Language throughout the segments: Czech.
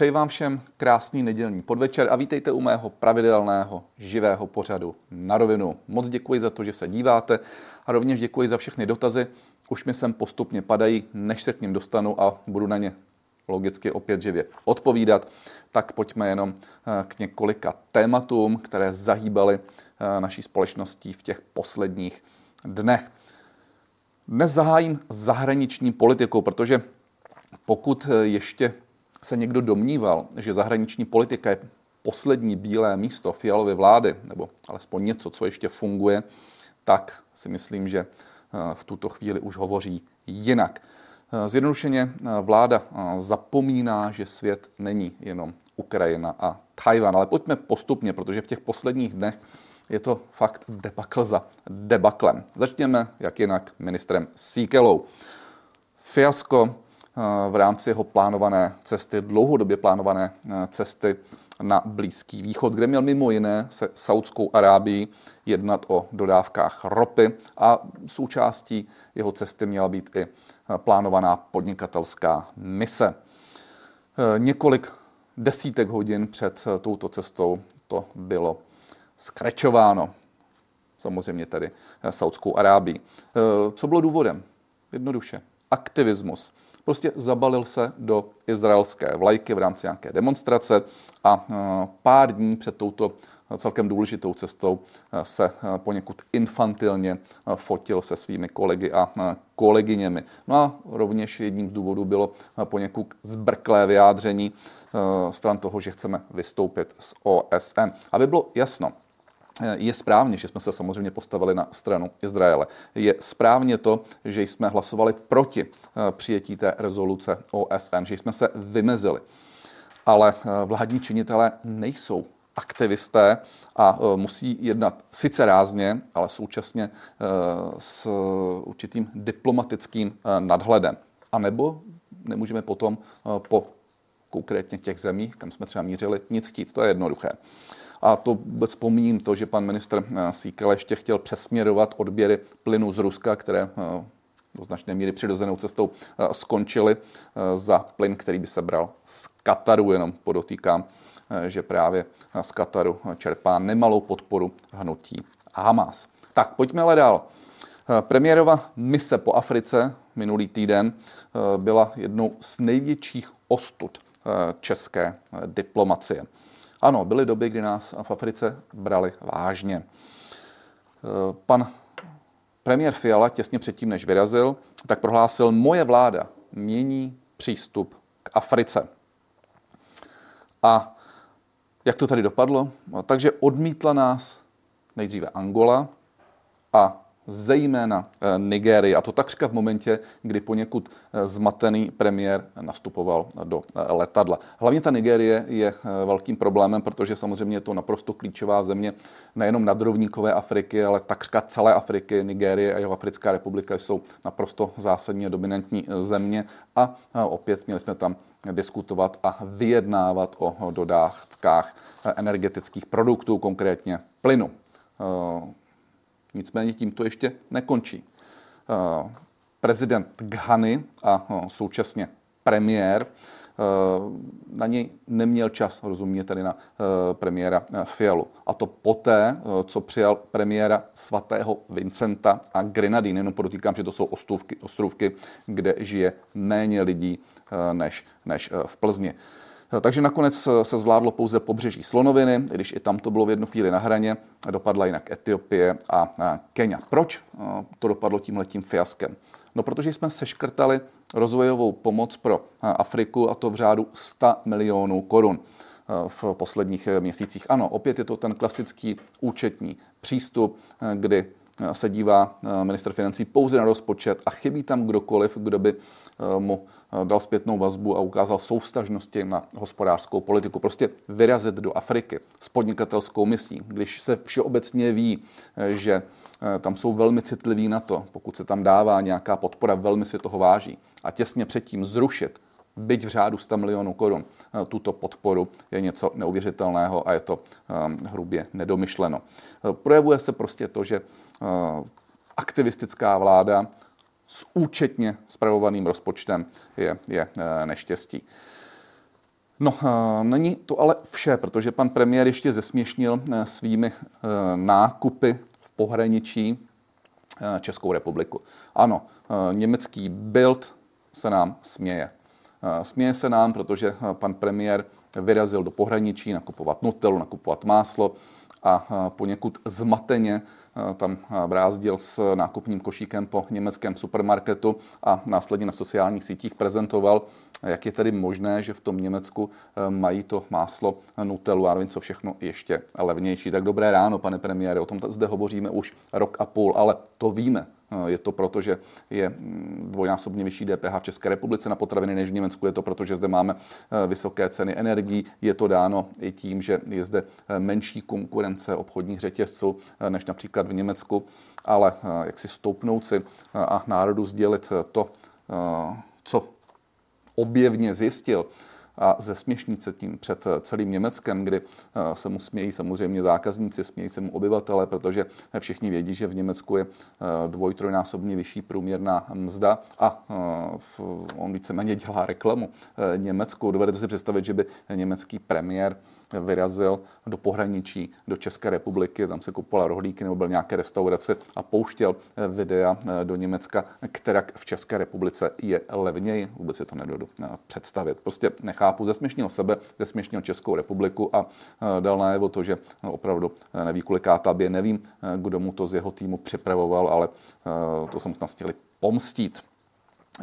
Přeji vám všem krásný nedělní podvečer a vítejte u mého pravidelného živého pořadu na rovinu. Moc děkuji za to, že se díváte a rovněž děkuji za všechny dotazy. Už mi sem postupně padají, než se k ním dostanu a budu na ně logicky opět živě odpovídat. Tak pojďme jenom eh, k několika tématům, které zahýbaly eh, naší společností v těch posledních dnech. Dnes zahájím zahraniční politikou, protože pokud eh, ještě se někdo domníval, že zahraniční politika je poslední bílé místo fialové vlády, nebo alespoň něco, co ještě funguje, tak si myslím, že eh, v tuto chvíli už hovoří jinak. Eh, zjednodušeně vláda zapomíná, že svět není jenom Ukrajina a Tajvan, ale pojďme postupně, protože v těch posledních dnech je to fakt debakl za debaklem. Začněme, jak jinak, ministrem Síkelou. Fiasko v rámci jeho plánované cesty, dlouhodobě plánované eh, cesty na Blízký východ, kde měl mimo jiné se Saudskou Arábií jednat o dodávkách ropy a součástí jeho cesty měla být i eh, plánovaná podnikatelská mise. Eh, několik desítek hodin před touto cestou to bylo skrečováno. Samozřejmě tedy Saudskou Arábií. Co bylo důvodem? Jednoduše. Aktivismus Prostě zabalil se do izraelské vlajky v rámci nějaké demonstrace a e, pár dní před touto celkem důležitou cestou e, se e, poněkud infantilně fotil se svými kolegy a kolegyněmi. No a rovněž jedním z důvodů bylo poněkud zbrklé vyjádření stran toho, že chceme vystoupit z OSN. Aby bylo jasno, je správně, že jsme se samozřejmě postavili na stranu Izraele. Je správně to, že jsme hlasovali proti eh, přijetí té rezoluce OSN, že jsme se vymezili. Ale eh, vládní činitelé nejsou aktivisté a eh, musí jednat sice rázně, ale současně s určitým diplomatickým nadhledem. A nebo nemůžeme potom po konkrétně těch zemích, kam jsme třeba mířili, nic chtít. To je jednoduché. A to vůbec pomíním to, že pan ministr eh, Síkel ještě chtěl přesměrovat odběry plynu z Ruska, které eh, do značné míry přirozenou cestou eh, skončily za plyn, který by se bral z Kataru, jenom podotýkám, že právě z Kataru čerpá nemalou podporu hnutí Hamas. Tak, pojďme ale dál. Premiérova mise po Africe minulý týden byla jednou z největších ostud české diplomacie. Ano, byly doby, kdy nás v Africe brali vážně. E, pan premiér Fiala těsně předtím, než vyrazil, tak prohlásil, moje vláda mění přístup k Africe. A jak to tady dopadlo? No, takže odmítla nás nejdříve Angola a zejména eh, Nigérii. A to takřka v momentě, kdy poněkud eh, zmatený premiér nastupoval do eh, letadla. Hlavně ta Nigérie je velkým problémem, protože samozřejmě je to naprosto klíčová země nejenom nadrovníkové Afriky, ale takřka celé Afriky. Nigérie a jeho Africká republika jsou naprosto zásadně dominantní země a opět měli jsme tam diskutovat a vyjednávat o dodávkách energetických produktů, konkrétně plynu. Nicméně tím to ještě nekončí. Eh, prezident Ghany a eh, současně premiér eh, na něj neměl čas, rozumě tedy na premiéra Fialu. A to poté, co přijal premiéra svatého Vincenta a Grenadín. Jenom podotýkám, že to jsou ostrovky, ostrovky kde žije méně lidí než, než v Plzni. Takže nakonec se zvládlo pouze pobřeží Slonoviny, když i tam to bylo v jednu chvíli na hraně, dopadla jinak Etiopie a Kenia. Proč to dopadlo tímhletím fiaskem? No, protože jsme seškrtali rozvojovou pomoc pro Afriku a to v řádu 100 milionů korun v posledních měsících. Ano, opět je to ten klasický účetní přístup, kdy se dívá minister financí pouze na rozpočet a chybí tam kdokoliv, kdo by mu Eh, dal zpětnou vazbu a ukázal soustažnosti na hospodářskou politiku. Prostě vyrazit do Afriky s podnikatelskou misí, když se všeobecně ví, eh, že eh, tam jsou velmi citliví na to, pokud se tam dává nějaká podpora, velmi si toho váží. A těsně předtím zrušit, byť v řádu 100 milionů korun, tuto podporu je něco neuvěřitelného a je to hrubě nedomyšleno. Projevuje se prostě to, že aktivistická vláda s účetně spravovaným rozpočtem je, je eh, neštěstí. No, není to ale vše, protože pan premiér ještě zesměšnil svými nákupy v pohraničí Českou republiku. Ano, německý Bild se nám směje. Směje se nám, protože pan premiér vyrazil do pohraničí nakupovat nutelu, nakupovat máslo a poněkud zmateně tam brázdil s nákupním košíkem po německém supermarketu a následně na sociálních sítích prezentoval, jak je tedy možné, že v tom Německu mají to máslo Nutelu a co všechno ještě levnější. Tak dobré ráno, pane premiére, o tom zde hovoříme už rok a půl, ale to víme. Je to proto, že je mm, dvojnásobně vyšší DPH v České republice na potraviny než v Německu. Je to proto, že zde máme eh, vysoké ceny energií. Je to dáno i tím, že je zde eh, menší konkurence obchodních řetězců eh, než například v Německu. Ale jak si stoupnout si a národu sdělit to, co objevně zjistil, a zesměšnit se tím před eh, celým Německem, kdy eh, se mu smějí samozřejmě zákazníci, smějí se mu obyvatele, protože všichni vědí, že v Německu je eh, dvoj, trojnásobně vyšší průměrná mzda a on víceméně dělá reklamu Německu. Dovedete si představit, že by německý premiér vyrazil do pohraničí, do České republiky, tam se kupoval rohlíky nebo byl nějaké restaurace a pouštěl eh, videa eh, do Německa, která v České republice je levněji. Vůbec si to nedodu eh, představit. Prostě nechápu, zesměšnil sebe, zesměšnil Českou republiku a dal najevo to, že opravdu neví, koliká tabě, nevím, kdo mu to z jeho týmu připravoval, ale to jsem snad chtěli pomstít.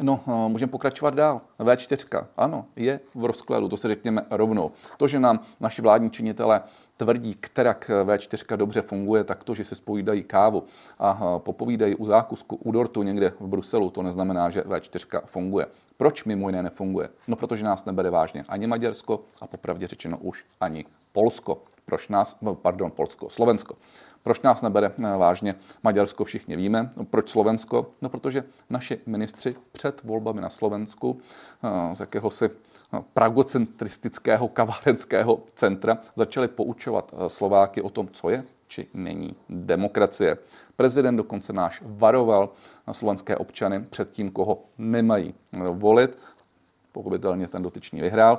No, eh, můžeme pokračovat dál. V4, ano, je v rozkladu, to se řekněme rovnou. To, že nám naši vládní činitelé tvrdí, kterak V4 dobře funguje, tak to, že si spojídají kávu a eh, popovídají u zákusku, u dortu někde v Bruselu, to neznamená, že V4 funguje. Proč mimo jiné nefunguje? No, protože nás nebere vážně ani Maďarsko a popravdě řečeno už ani Polsko. Proč nás, pardon, Polsko, Slovensko. Proč nás nebere eh, vážně Maďarsko, všichni víme. Proč Slovensko? No, protože naši ministři před volbami na Slovensku eh, z jakéhosi eh, pragocentristického kavárenského centra začali poučovat Slováky o tom, co je či není demokracie. Prezident dokonce náš varoval slovenské občany před tím, koho nemají volit. Pochopitelně ten dotyčný vyhrál.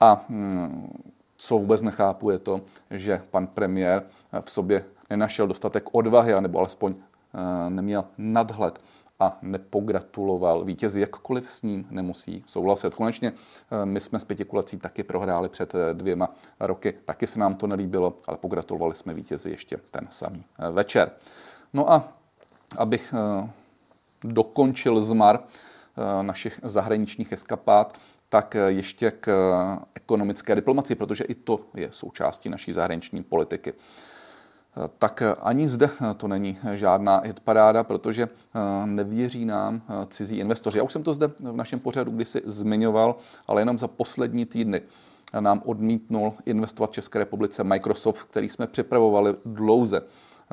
A hm, co vůbec nechápu, je to, že pan premiér v sobě nenašel dostatek odvahy, anebo alespoň eh, neměl nadhled a nepogratuloval vítězi, jakkoliv s ním nemusí souhlasit. Konečně eh, my jsme s pětikulací taky prohráli před eh, dvěma roky, taky se nám to nelíbilo, ale pogratulovali jsme vítězi ještě ten samý večer. No a abych dokončil zmar našich zahraničních eskapát, tak ještě k ekonomické diplomaci, protože i to je součástí naší zahraniční politiky tak ani zde to není žádná hitparáda, protože eh, nevěří nám eh, cizí investoři. Já už jsem to zde v našem pořadu kdysi zmiňoval, ale jenom za poslední týdny nám odmítnul investovat v České republice Microsoft, který jsme připravovali dlouze.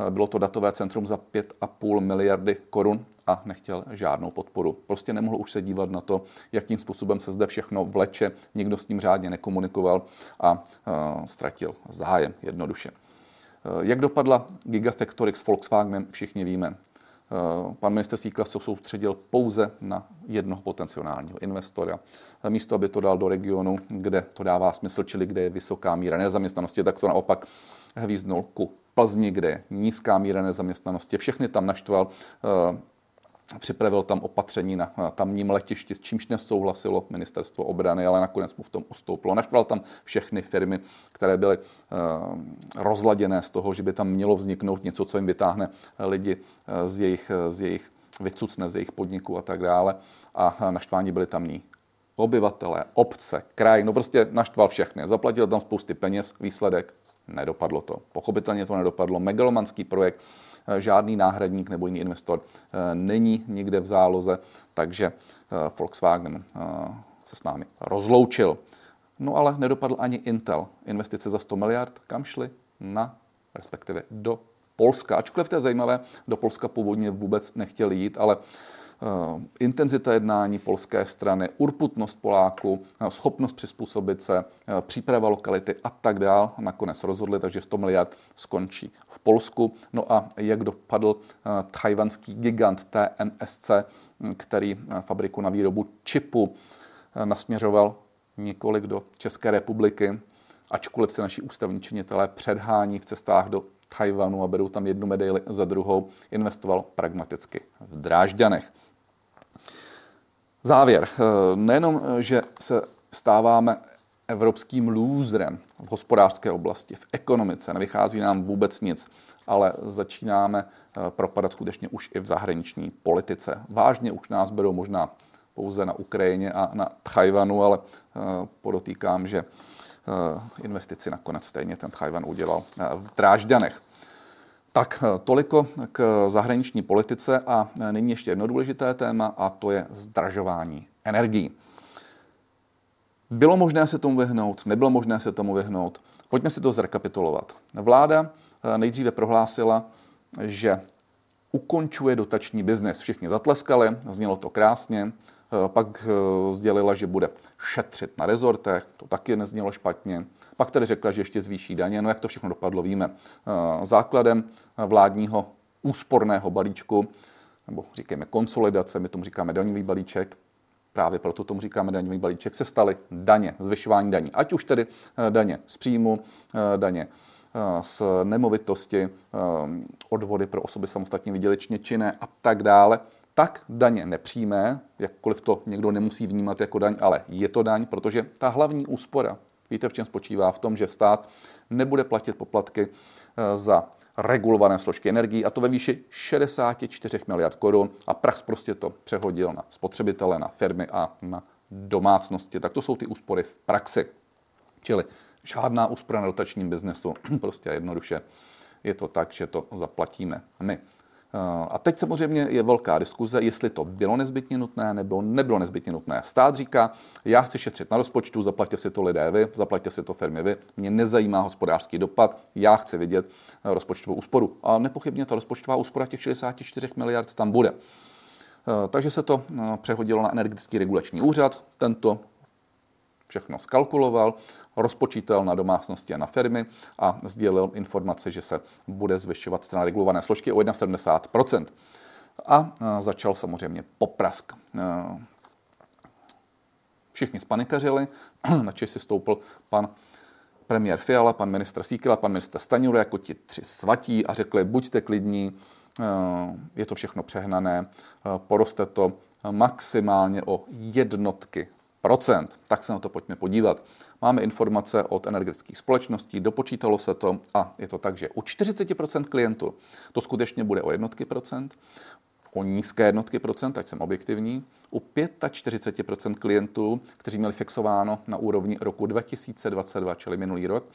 Eh, bylo to datové centrum za 5,5 miliardy korun a nechtěl žádnou podporu. Prostě nemohl už se dívat na to, jakým způsobem se zde všechno vleče, nikdo s ním řádně nekomunikoval a ztratil zájem jednoduše. Eh, jak dopadla Gigafactory s Volkswagenem, všichni víme. Eh, pan minister Síkla se soustředil pouze na jednoho potenciálního investora. Eh, místo, aby to dal do regionu, kde to dává smysl, čili kde je vysoká míra nezaměstnanosti, tak to naopak hvízdnul ku Plzni, kde je nízká míra nezaměstnanosti. Všechny tam naštval Připravil tam opatření na tamním letišti, s čímž nesouhlasilo ministerstvo obrany, ale nakonec mu v tom ustoupilo. Naštval tam všechny firmy, které byly eh, rozladěné z toho, že by tam mělo vzniknout něco, co jim vytáhne lidi eh, z jejich, z jejich vycucne z jejich podniků a tak dále. A naštvání byli tamní obyvatelé, obce, kraj, no prostě naštval všechny. Zaplatil tam spousty peněz, výsledek nedopadlo to. Pochopitelně to nedopadlo. Megalomanský projekt, žádný náhradník nebo jiný investor eh, není nikde v záloze, takže eh, Volkswagen se s námi rozloučil. No ale nedopadl ani Intel. Investice za 100 miliard kam šly? Na, respektive do Polska. Ačkoliv to je zajímavé, do Polska původně vůbec nechtěli jít, ale Eh, intenzita jednání polské strany, urputnost Poláků, eh, schopnost přizpůsobit se, eh, příprava lokality a tak dál. Nakonec rozhodli, takže 100 miliard skončí v Polsku. No a jak dopadl tajvanský gigant TMSC, hm, který fabriku na výrobu čipu nasměřoval několik do České republiky, ačkoliv se naši ústavní činitelé předhání v cestách do Tajvanu a berou tam jednu medaili za druhou, investoval pragmaticky v Drážďanech. Závěr. Nejenom, že se stáváme evropským lůzrem v hospodářské oblasti, v ekonomice, nevychází nám vůbec nic, ale začínáme eh, propadat skutečně už i v zahraniční politice. Vážně už nás berou možná pouze na Ukrajině a na Tajvanu, ale eh, podotýkám, že eh, investici nakonec stejně ten Tajvan udělal v Drážďanech. Tak toliko k zahraniční politice a nyní ještě jedno důležité téma a to je zdražování energií. Bylo možné se tomu vyhnout, nebylo možné se tomu vyhnout. Pojďme si to zrekapitulovat. Vláda eh, nejdříve prohlásila, že ukončuje dotační biznis. Všichni zatleskali, znělo to krásně. Eh, pak eh, sdělila, že bude šetřit na rezortech, to taky neznělo špatně. Pak tedy řekla, že ještě zvýší daně. No jak to všechno dopadlo, víme. Základem vládního úsporného balíčku, nebo říkáme konsolidace, my tomu říkáme daňový balíček, právě proto tomu říkáme daňový balíček, se staly daně, zvyšování daní. Ať už tedy eh, daně z příjmu, eh, daně eh, z nemovitosti, odvody pro osoby samostatně vydělečně činné a tak dále, tak daně nepřímé, jakkoliv to někdo nemusí vnímat jako daň, ale je to daň, protože ta hlavní úspora, víte, v čem spočívá? V tom, že stát nebude platit poplatky za regulované složky energií, a to ve výši 64 miliard korun a prax prostě to přehodil na spotřebitele, na firmy a na domácnosti. Tak to jsou ty úspory v praxi. Čili žádná úspora na dotačním biznesu, prostě jednoduše je to tak, že to zaplatíme my. A teď samozřejmě je velká diskuze, jestli to bylo nezbytně nutné nebo nebylo nezbytně nutné. Stát říká, já chci šetřit na rozpočtu, zaplaťte si to lidé vy, zaplaťte si to firmy vy, mě nezajímá hospodářský dopad, já chci vidět eh, rozpočtovou úsporu. A nepochybně ta rozpočtová úspora těch 64 miliard tam bude. Eh, takže se to eh, přehodilo na energetický regulační úřad, tento všechno skalkuloval, rozpočítal na domácnosti a na firmy a sdělil informace, že se bude zvyšovat cena regulované složky o 71%. A začal samozřejmě poprask. Všichni spanikařili, na si stoupil pan premiér Fiala, pan ministr Síkela, pan ministr Staňuru jako ti tři svatí a řekli, buďte klidní, je to všechno přehnané, poroste to maximálně o jednotky. Tak se na to pojďme podívat. Máme informace od energetických společností, dopočítalo se to a je to tak, že u 40% klientů to skutečně bude o jednotky procent, o nízké jednotky procent, ať jsem objektivní, u 45% klientů, kteří měli fixováno na úrovni roku 2022, čili minulý rok,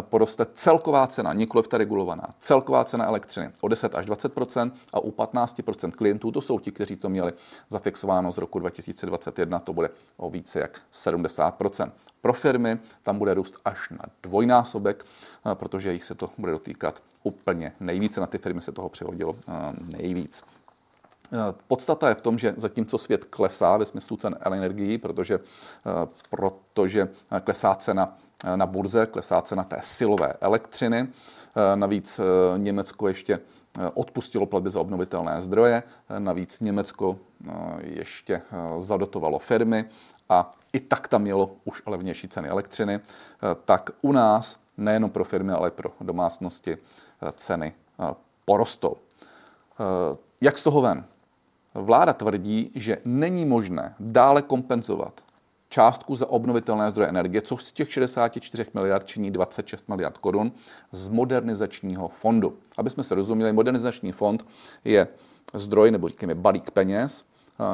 poroste celková cena, nikoliv ta regulovaná, celková cena elektřiny o 10 až 20% a u 15% klientů, to jsou ti, kteří to měli zafixováno z roku 2021, to bude o více jak 70% Pro firmy tam bude růst až na dvojnásobek, protože jich se to bude dotýkat úplně nejvíce. Na ty firmy se toho přihodilo nejvíc. Podstata je v tom, že zatímco svět klesá ve smyslu cen energií, protože, protože klesá cena na burze, klesá cena té silové elektřiny. Navíc Německo ještě odpustilo platby za obnovitelné zdroje, navíc Německo ještě zadotovalo firmy a i tak tam mělo už levnější ceny elektřiny, tak u nás nejenom pro firmy, ale pro domácnosti ceny porostou. Jak z toho ven? Vláda tvrdí, že není možné dále kompenzovat částku za obnovitelné zdroje energie, což z těch 64 miliard činí 26 miliard korun z modernizačního fondu. Aby jsme se rozuměli, modernizační fond je zdroj nebo říkáme balík peněz,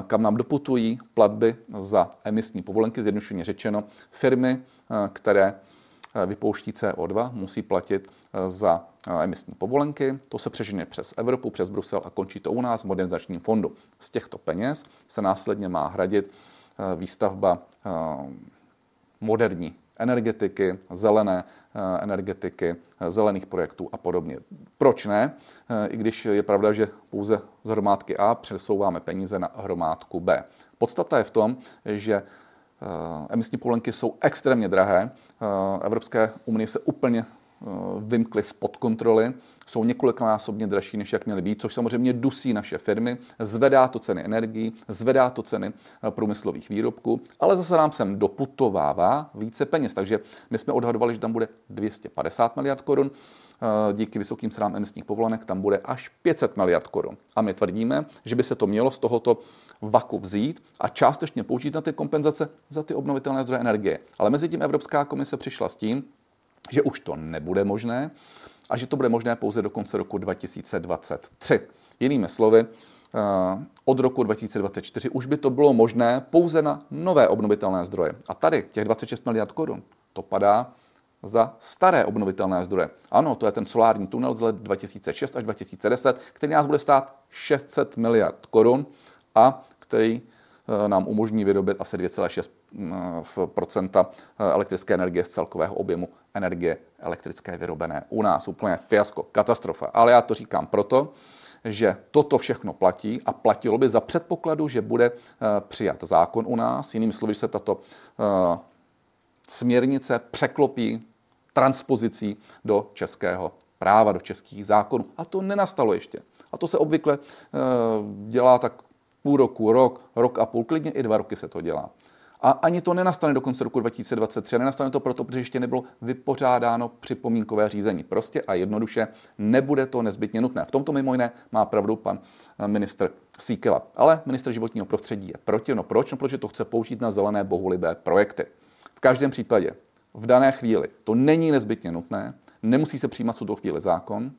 kam nám doputují platby za emisní povolenky, zjednodušeně řečeno, firmy, které vypouští CO2, musí platit za emisní povolenky. To se přežene přes Evropu, přes Brusel a končí to u nás v modernizačním fondu. Z těchto peněz se následně má hradit Eh, výstavba eh, moderní energetiky, zelené eh, energetiky, zelených projektů a podobně. Proč ne? I když je pravda, že pouze z hromádky A přesouváme peníze na hromádku B. Podstata je v tom, že emisní povolenky jsou extrémně drahé. Evropské unie se úplně vymkly spod kontroly, jsou několikanásobně dražší, než jak měly být, což samozřejmě dusí naše firmy, zvedá to ceny energií, zvedá to ceny eh, průmyslových výrobků, ale zase nám sem doputovává více peněz. Takže my jsme odhadovali, že tam bude 250 miliard korun, eh, díky vysokým cenám emisních povolenek tam bude až 500 miliard korun. A my tvrdíme, že by se to mělo z tohoto vaku vzít a částečně použít na ty kompenzace za ty obnovitelné zdroje energie. Ale mezi tím Evropská komise přišla s tím, že už to nebude možné a že to bude možné pouze do konce roku 2023. Jinými slovy, eh, od roku 2024 už by to bylo možné pouze na nové obnovitelné zdroje. A tady těch 26 miliard korun, to padá za staré obnovitelné zdroje. Ano, to je ten solární tunel z let 2006 až 2010, který nás bude stát 600 miliard korun a který eh, nám umožní vyrobit asi 2,6 eh, elektrické energie z celkového objemu energie elektrické vyrobené u nás. Úplně fiasko, katastrofa. Ale já to říkám proto, že toto všechno platí a platilo by za předpokladu, že bude eh, přijat zákon u nás. Jinými slovy, že se tato směrnice překlopí transpozicí do českého práva, do českých zákonů. A to nenastalo ještě. A to se obvykle dělá tak půl roku, rok, rok a půl, klidně i dva roky se to dělá. A ani to nenastane do konce roku 2023. Nenastane to proto, protože ještě nebylo vypořádáno připomínkové řízení. Prostě a jednoduše nebude to nezbytně nutné. V tomto mimo jiné má pravdu pan eh, ministr Síkela. Ale ministr životního prostředí je proti. No proč? No protože to chce použít na zelené bohulibé projekty. V každém případě v dané chvíli to není nezbytně nutné, nemusí se přijímat v tuto chvíli zákon,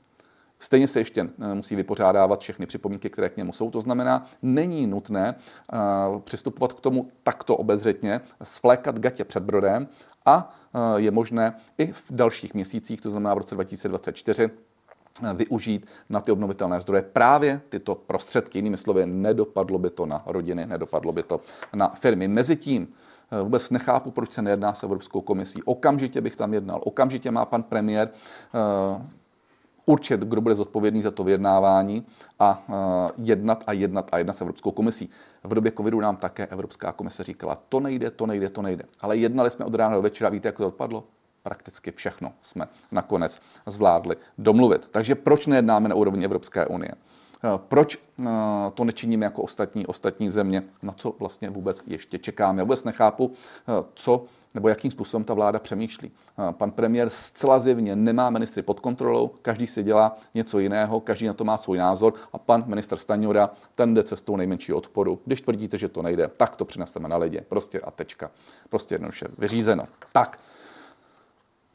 Stejně se ještě eh, musí vypořádávat všechny připomínky, které k němu jsou. To znamená, není nutné eh, přistupovat k tomu takto obezřetně, svlékat gatě před brodem a eh, je možné i v dalších měsících, to znamená v roce 2024, využít na ty obnovitelné zdroje právě tyto prostředky. Jinými slovy, nedopadlo by to na rodiny, nedopadlo by to na firmy. Mezitím vůbec nechápu, proč se nejedná s Evropskou komisí. Okamžitě bych tam jednal. Okamžitě má pan premiér určit, kdo bude zodpovědný za to vyjednávání a jednat a jednat a jednat s Evropskou komisí. V době covidu nám také Evropská komise říkala, to nejde, to nejde, to nejde. Ale jednali jsme od rána do večera, víte, jak to odpadlo? Prakticky všechno jsme nakonec zvládli domluvit. Takže proč nejednáme na úrovni Evropské unie? Proč to nečiníme jako ostatní, ostatní země? Na co vlastně vůbec ještě čekáme? Já vůbec nechápu, co nebo jakým způsobem ta vláda přemýšlí. Pan premiér zcela zjevně nemá ministry pod kontrolou, každý si dělá něco jiného, každý na to má svůj názor a pan minister Staňura ten jde cestou nejmenšího odporu. Když tvrdíte, že to nejde, tak to přineseme na lidi. Prostě a tečka. Prostě jednoduše vyřízeno. Tak.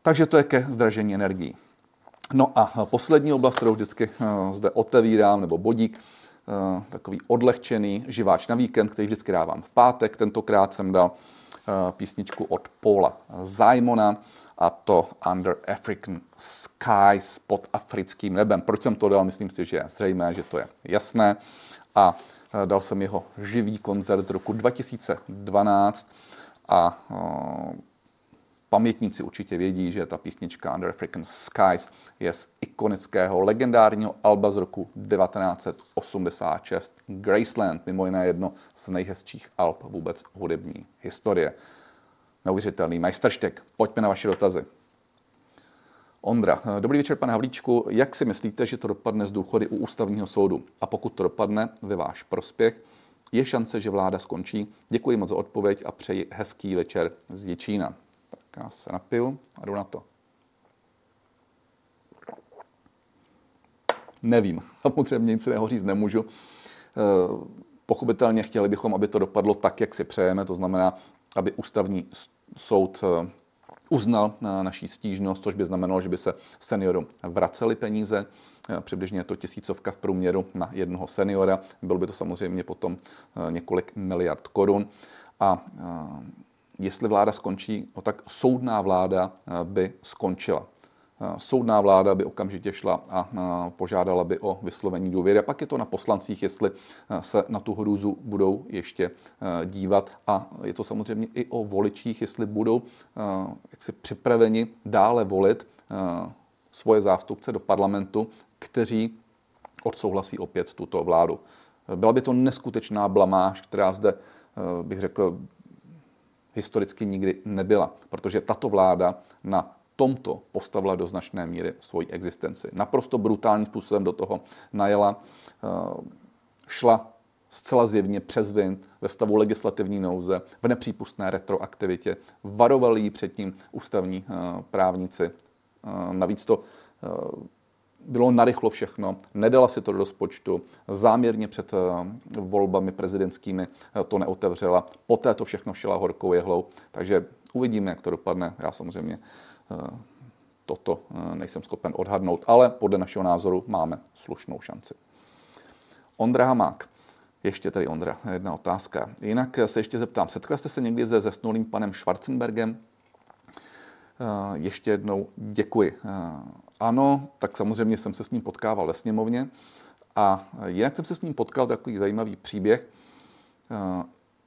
Takže to je ke zdražení energií. No a poslední oblast, kterou vždycky eh, zde otevírám, nebo bodík, eh, takový odlehčený živáč na víkend, který vždycky dávám v pátek. Tentokrát jsem dal písničku od Paula Zajmona a to Under African Skies pod africkým nebem. Proč jsem to dal? Myslím si, že je zřejmé, že to je jasné. A eh, dal jsem jeho živý koncert z roku 2012 a eh, Pamětníci určitě vědí, že ta písnička Under African Skies je z ikonického legendárního alba z roku 1986 Graceland, mimo jiné jedno z nejhezčích alb vůbec hudební historie. Neuvěřitelný majstrštek. Pojďme na vaše dotazy. Ondra, dobrý večer, pane Havlíčku. Jak si myslíte, že to dopadne z důchody u ústavního soudu? A pokud to dopadne ve váš prospěch, je šance, že vláda skončí? Děkuji moc za odpověď a přeji hezký večer z Děčína. Já se napiju a jdu na to. Nevím, samozřejmě nic jiného říct nemůžu. Eh, pochopitelně chtěli bychom, aby to dopadlo tak, jak si přejeme, to znamená, aby ústavní soud eh, uznal eh, naší stížnost, což by znamenalo, že by se seniorům vraceli peníze, přibližně je to tisícovka v průměru na jednoho seniora, bylo by to samozřejmě potom několik miliard korun a jestli vláda skončí, no tak soudná vláda eh, by skončila. Eh, soudná vláda by okamžitě šla a eh, požádala by o vyslovení důvěry. A pak je to na poslancích, jestli se na tu hrůzu budou ještě dívat. A je to samozřejmě i o voličích, jestli budou jaksi připraveni dále volit svoje zástupce do parlamentu, kteří odsouhlasí opět tuto vládu. Byla by to neskutečná blamáž, která zde, bych řekl, historicky nikdy nebyla, protože tato vláda na tomto postavila do značné míry svoji existenci. Naprosto brutálním způsobem do toho najela, eh, šla zcela zjevně přes vin ve stavu legislativní nouze, v nepřípustné retroaktivitě. Varovali ji předtím ústavní eh, právníci. Eh, navíc to bylo narychlo všechno, nedala si to do rozpočtu, záměrně před volbami prezidentskými to neotevřela, poté to všechno šila horkou jehlou, takže uvidíme, jak to dopadne. Já samozřejmě Eh, toto eh, nejsem schopen odhadnout, ale podle našeho názoru máme slušnou šanci. Ondra Hamák. Ještě tady Ondra, jedna otázka. Jinak se ještě zeptám, setkal jste se někdy se zesnulým panem Schwarzenbergem? Eh, ještě jednou děkuji. Ano, tak samozřejmě jsem se s ním potkával ve sněmovně a jinak jsem se s ním potkal takový zajímavý příběh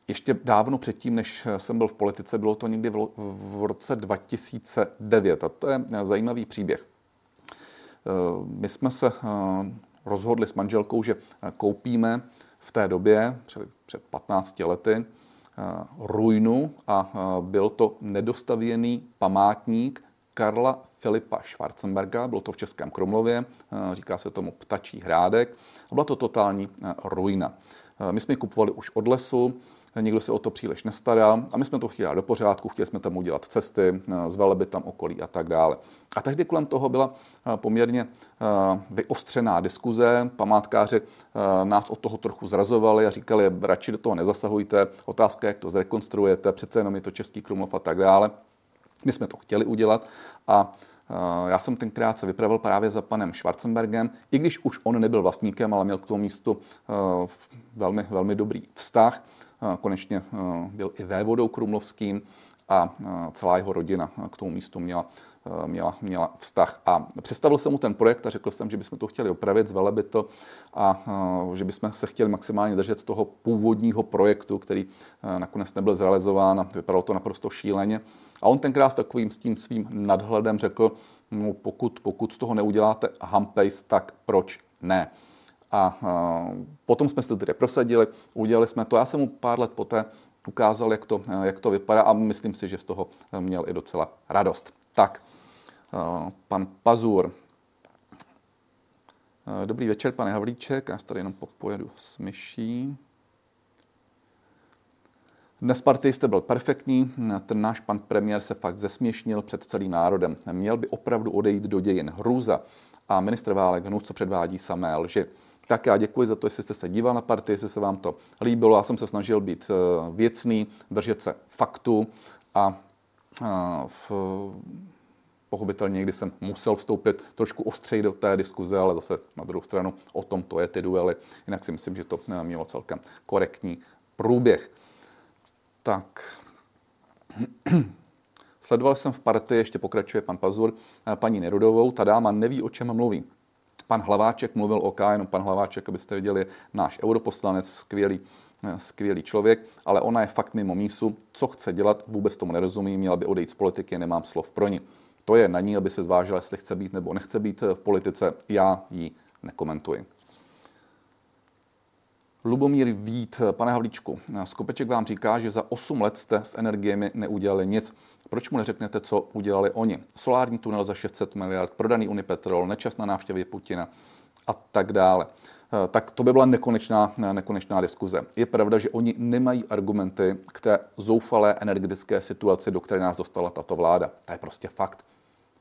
ještě dávno předtím, než jsem byl v politice, bylo to někdy v roce 2009 a to je zajímavý příběh. Eh, my jsme se eh, rozhodli s manželkou, že koupíme v té době, před 15 lety, eh, ruinu a byl to nedostavěný památník Karla Filipa Schwarzenberga, bylo to v Českém Kromlově, říká se tomu Ptačí hrádek, a byla to totální ruina. My jsme ji kupovali už od lesu, nikdo se o to příliš nestaral a my jsme to chtěli do pořádku, chtěli jsme tam udělat cesty, eh, zvelebit tam okolí a tak dále. A tehdy kolem toho byla eh, poměrně eh, vyostřená diskuze, památkáři nás od toho trochu zrazovali a říkali, radši do toho nezasahujte, otázka, jak to zrekonstruujete, přece jenom je to Český Krumlov a tak dále. My jsme to chtěli udělat a já jsem tenkrát se vypravil právě za panem Schwarzenbergem, i když už on nebyl vlastníkem, ale měl k tomu místu velmi, velmi dobrý vztah. Konečně byl i vévodou krumlovským a celá jeho rodina k tomu místu měla, měla, měla vztah. A představil jsem mu ten projekt a řekl jsem, že bychom to chtěli opravit, zvelebit to a že bychom se chtěli maximálně držet toho původního projektu, který nakonec nebyl zrealizován a vypadalo to naprosto šíleně. A on tenkrát s takovým s tím svým nadhledem řekl, no pokud, pokud z toho neuděláte Hampace, tak proč ne? A potom jsme si to tedy prosadili, udělali jsme to. Já jsem mu pár let poté ukázal, jak to, jak to vypadá a myslím si, že z toho měl i docela radost. Tak, pan Pazur. Dobrý večer, pane Havlíček. Já tady jenom popojedu s myší. Dnes partii jste byl perfektní, ten náš pan premiér se fakt zesměšnil před celým národem. Měl by opravdu odejít do dějin hrůza a ministr Válek hnus, co předvádí samé lži. Tak já děkuji za to, jestli jste se díval na partii, jestli se vám to líbilo. Já jsem se snažil být eh, věcný, držet se faktu a eh, v, pochopitelně někdy jsem musel vstoupit trošku ostřeji do té diskuze, ale zase na druhou stranu o tom to je ty duely. Jinak si myslím, že to eh, mělo celkem korektní průběh. Tak. Sledoval jsem v partii, ještě pokračuje pan Pazur, paní Nerudovou. Ta dáma neví, o čem mluví. Pan Hlaváček mluvil o K, jenom pan Hlaváček, abyste viděli, náš europoslanec, skvělý, eh, skvělý člověk, ale ona je fakt mimo mísu. Co chce dělat, vůbec tomu nerozumí, měla by odejít z politiky, nemám slov pro ní. To je na ní, aby se zvážila, jestli chce být nebo nechce být v politice. Já ji nekomentuji. Lubomír Vít, pane Havlíčku, Skopeček vám říká, že za 8 let jste s energiemi neudělali nic. Proč mu neřeknete, co udělali oni? Solární tunel za 600 miliard, prodaný Unipetrol, nečas na návštěvě Putina a tak dále. Eh, tak to by byla nekonečná, nekonečná diskuze. Je pravda, že oni nemají argumenty k té zoufalé energetické situaci, do které nás dostala tato vláda. To je prostě fakt.